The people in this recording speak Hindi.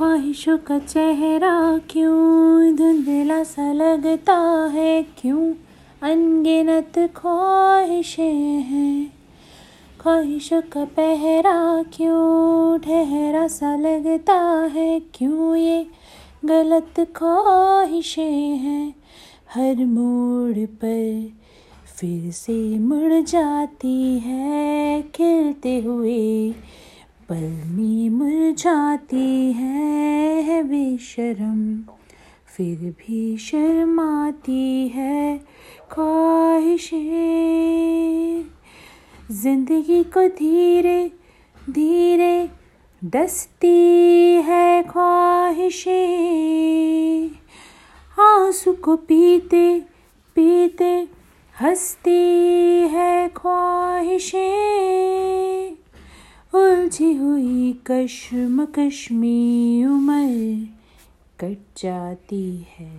ख्वाहिशों का चेहरा क्यों? धुंधला सा लगता है क्यों? अनगिनत ख्वाहिशें हैं। ख्वाहिशों का पहरा क्यों? ठहरा सा लगता है क्यों ये गलत ख्वाहिशें हैं? हर मोड़ पर फिर से मुड़ जाती है, खिलते हुए पल में मुरझाती है बेशरम, फिर भी शर्माती है ख्वाहिशें। ज़िंदगी को धीरे धीरे डसती है ख्वाहिशें। आँसू को पीते पीते हंसती है ख्वाहिशें। उलझी हुई कश्म कश्मी उम्र कट जाती है।